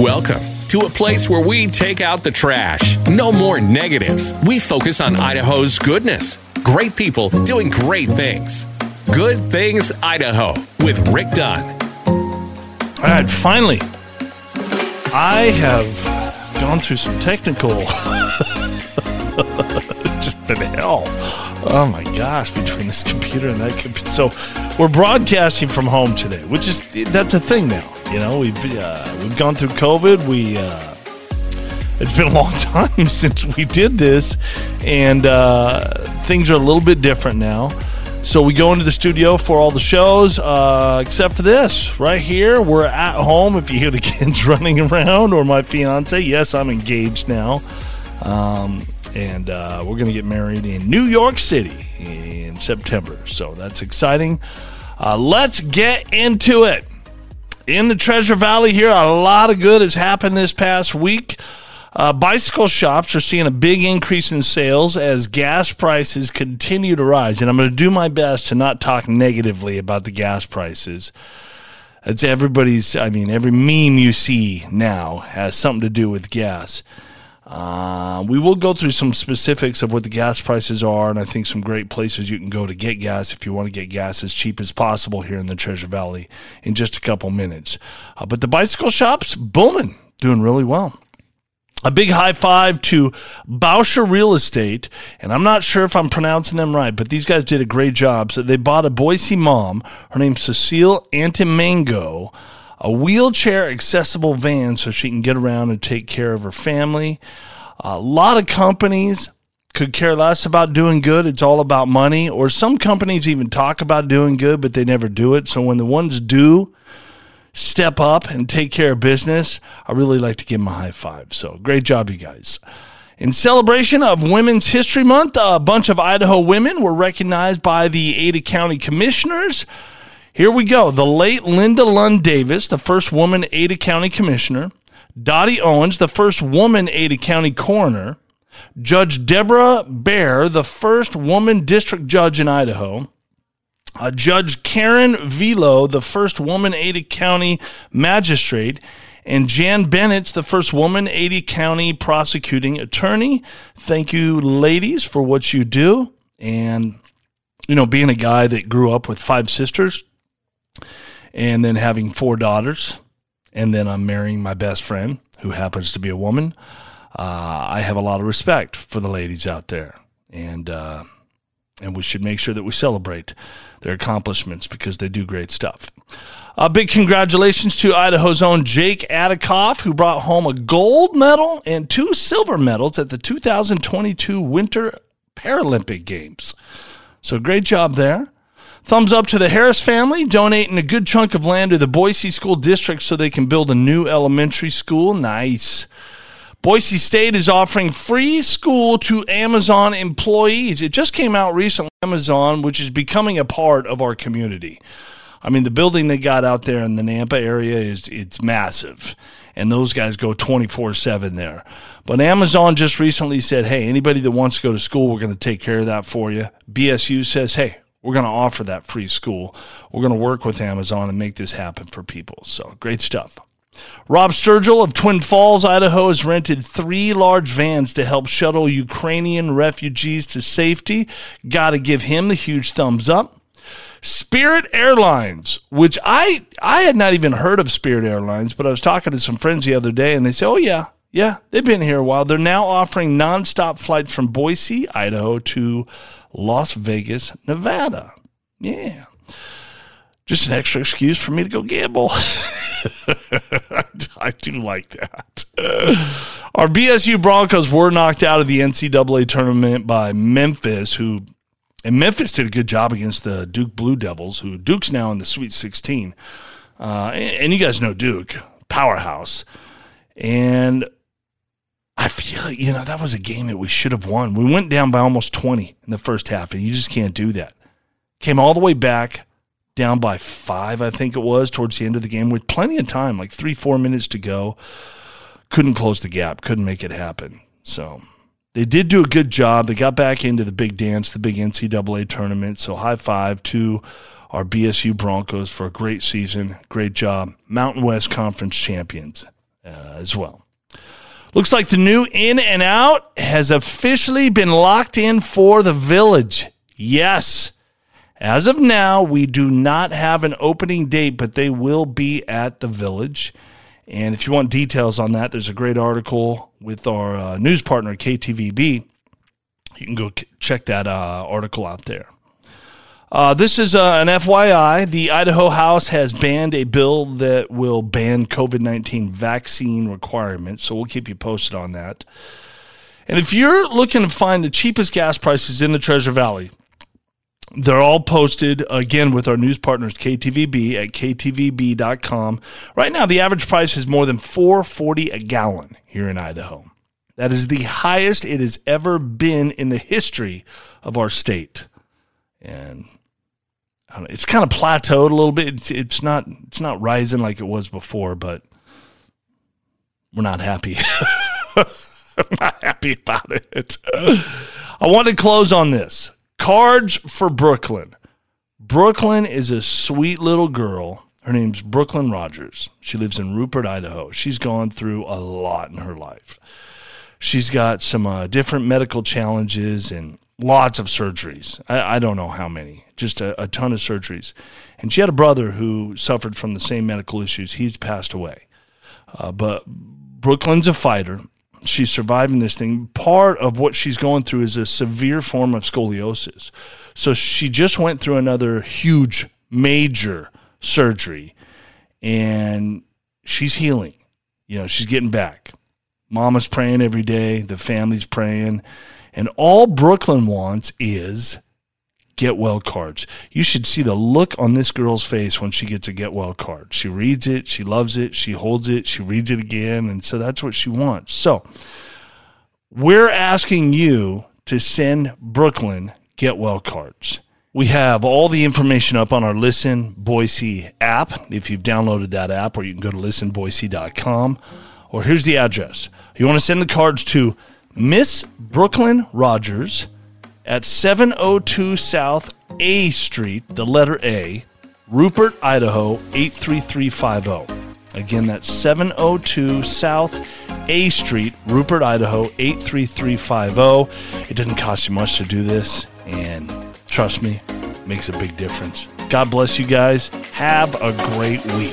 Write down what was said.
Welcome to a place where we take out the trash. No more negatives. We focus on Idaho's goodness. Great people doing great things. Good Things Idaho with Rick Dunn. All right, finally, I have gone through some technical. just been hell. Oh my gosh, between this computer and that computer. So we're broadcasting from home today, which is that's a thing now. You know, we've uh, we've gone through COVID. We uh, it's been a long time since we did this, and uh, things are a little bit different now. So we go into the studio for all the shows, uh, except for this right here. We're at home. If you hear the kids running around or my fiance, yes, I'm engaged now. Um, and uh, we're going to get married in New York City in September. So that's exciting. Uh, let's get into it. In the Treasure Valley here, a lot of good has happened this past week. Uh, bicycle shops are seeing a big increase in sales as gas prices continue to rise. And I'm going to do my best to not talk negatively about the gas prices. It's everybody's, I mean, every meme you see now has something to do with gas. Uh, we will go through some specifics of what the gas prices are, and I think some great places you can go to get gas if you want to get gas as cheap as possible here in the Treasure Valley in just a couple minutes. Uh, but the bicycle shops, booming, doing really well a big high five to Bauscher Real Estate, and I'm not sure if I'm pronouncing them right, but these guys did a great job. So they bought a Boise mom, her name's Cecile Antimango, a wheelchair accessible van so she can get around and take care of her family. A lot of companies could care less about doing good. It's all about money. Or some companies even talk about doing good, but they never do it. So when the ones do, step up and take care of business, I really like to give them a high five. So great job, you guys. In celebration of Women's History Month, a bunch of Idaho women were recognized by the Ada County Commissioners. Here we go. The late Linda Lund Davis, the first woman Ada County Commissioner. Dottie Owens, the first woman Ada County Coroner. Judge Deborah Baer, the first woman district judge in Idaho. Uh, Judge Karen Velo, the first woman Ada County magistrate, and Jan Bennett, the first woman Ada County prosecuting attorney. Thank you, ladies, for what you do. And, you know, being a guy that grew up with five sisters and then having four daughters, and then I'm marrying my best friend, who happens to be a woman, uh, I have a lot of respect for the ladies out there. And, uh, and we should make sure that we celebrate their accomplishments because they do great stuff. A big congratulations to Idaho's own Jake Adicoff, who brought home a gold medal and two silver medals at the 2022 Winter Paralympic Games. So great job there. Thumbs up to the Harris family, donating a good chunk of land to the Boise School District so they can build a new elementary school. Nice. Boise State is offering free school to Amazon employees. It just came out recently, Amazon, which is becoming a part of our community. I mean, the building they got out there in the Nampa area is it's massive, and those guys go 24/7 there. But Amazon just recently said, "Hey, anybody that wants to go to school, we're going to take care of that for you." BSU says, "Hey, we're going to offer that free school. We're going to work with Amazon and make this happen for people." So, great stuff. Rob Sturgill of Twin Falls, Idaho, has rented three large vans to help shuttle Ukrainian refugees to safety. Got to give him the huge thumbs up. Spirit Airlines, which I I had not even heard of Spirit Airlines, but I was talking to some friends the other day, and they said, "Oh yeah, yeah, they've been here a while. They're now offering nonstop flights from Boise, Idaho, to Las Vegas, Nevada. Yeah, just an extra excuse for me to go gamble." I do like that. Our BSU Broncos were knocked out of the NCAA tournament by Memphis, who and Memphis did a good job against the Duke Blue Devils, who Duke's now in the Sweet 16. Uh, and, and you guys know Duke, powerhouse. And I feel like, you know, that was a game that we should have won. We went down by almost 20 in the first half, and you just can't do that. Came all the way back, down by five, I think it was, towards the end of the game with plenty of time, like three, four minutes to go. Couldn't close the gap, couldn't make it happen. So they did do a good job. They got back into the big dance, the big NCAA tournament. So high five to our BSU Broncos for a great season. Great job. Mountain West Conference champions. uh, as well. Looks like the new In and Out has officially been locked in for the village. Yes. As of now, we do not have an opening date, but they will be at the village. And if you want details on that, there's a great article with our uh, news partner, KTVB. You can go check that uh, article out there. Uh, this is uh, an FYI. The Idaho House has banned a bill that will ban COVID 19 vaccine requirements. So we'll keep you posted on that. And if you're looking to find the cheapest gas prices in the Treasure Valley, they're all posted again with our news partners KTVB at ktvb.com. Right now, the average price is more than 440 a gallon here in Idaho. That is the highest it has ever been in the history of our state. And know, it's kind of plateaued a little bit. It's, it's not it's not rising like it was before, but we're not happy. I'm not happy about it. I want to close on this. Cards for Brooklyn. Brooklyn is a sweet little girl. Her name's Brooklyn Rogers. She lives in Rupert, Idaho. She's gone through a lot in her life. She's got some uh, different medical challenges and lots of surgeries. I, I don't know how many, just a, a, ton of surgeries. And she had a brother who suffered from the same medical issues. He's passed away. Uh, but Brooklyn's a fighter she's surviving this thing. Part of what she's going through is a severe form of scoliosis. So she just went through another huge, major surgery and she's healing. You know, she's getting back. Mama's praying every day, the family's praying. And all Brooklyn wants is get well cards. You should see the look on this girl's face when she gets a get well card. She reads it, she loves it, she holds it, she reads it again, and so that's what she wants. So, we're asking you to send Brooklyn get well cards. We have all the information up on our Listen Boise app. If you've downloaded that app, or you can go to listenboise.com. Or here's the address. You want to send the cards to Miss Brooklyn Rogers, at 702 South A Street, the letter A, Rupert, Idaho 83350. Again, that's 702 South A Street, Rupert, Idaho 83350. It doesn't cost you much to do this, and trust me, makes a big difference. God bless you guys. Have a great week.